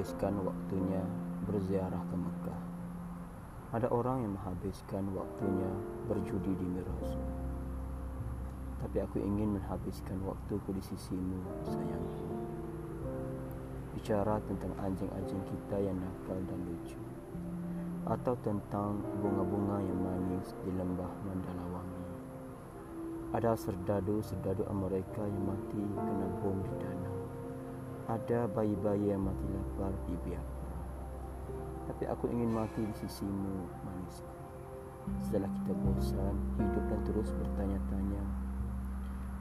menghabiskan waktunya berziarah ke Mekah. Ada orang yang menghabiskan waktunya berjudi di Miraz. Tapi aku ingin menghabiskan waktuku di sisimu, sayangku. Bicara tentang anjing-anjing kita yang nakal dan lucu. Atau tentang bunga-bunga yang manis di lembah Mandalawangi. Ada serdadu-serdadu Amerika yang mati kena bom di danau. Ada bayi-bayi yang mati lapar di biak tapi aku ingin mati di sisimu, manisku. Setelah kita bosan hidup dan terus bertanya-tanya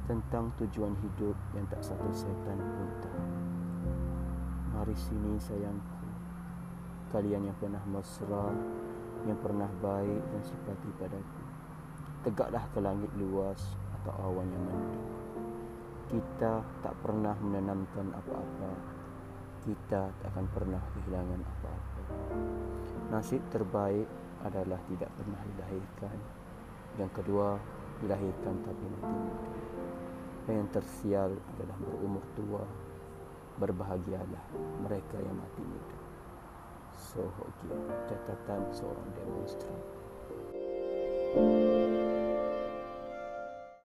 tentang tujuan hidup yang tak satu setan pun tahu. Mari sini sayangku, kalian yang pernah mesra, yang pernah baik dan simpati padaku. Tegaklah ke langit luas atau awan yang mendung. Kita tak pernah menanamkan apa-apa. Kita tak akan pernah kehilangan apa-apa. Nasib terbaik adalah tidak pernah dilahirkan. Yang kedua, dilahirkan tapi mati muda. Yang tersial adalah berumur tua. Berbahagialah mereka yang mati muda. So, okay. catatan seorang demonstran.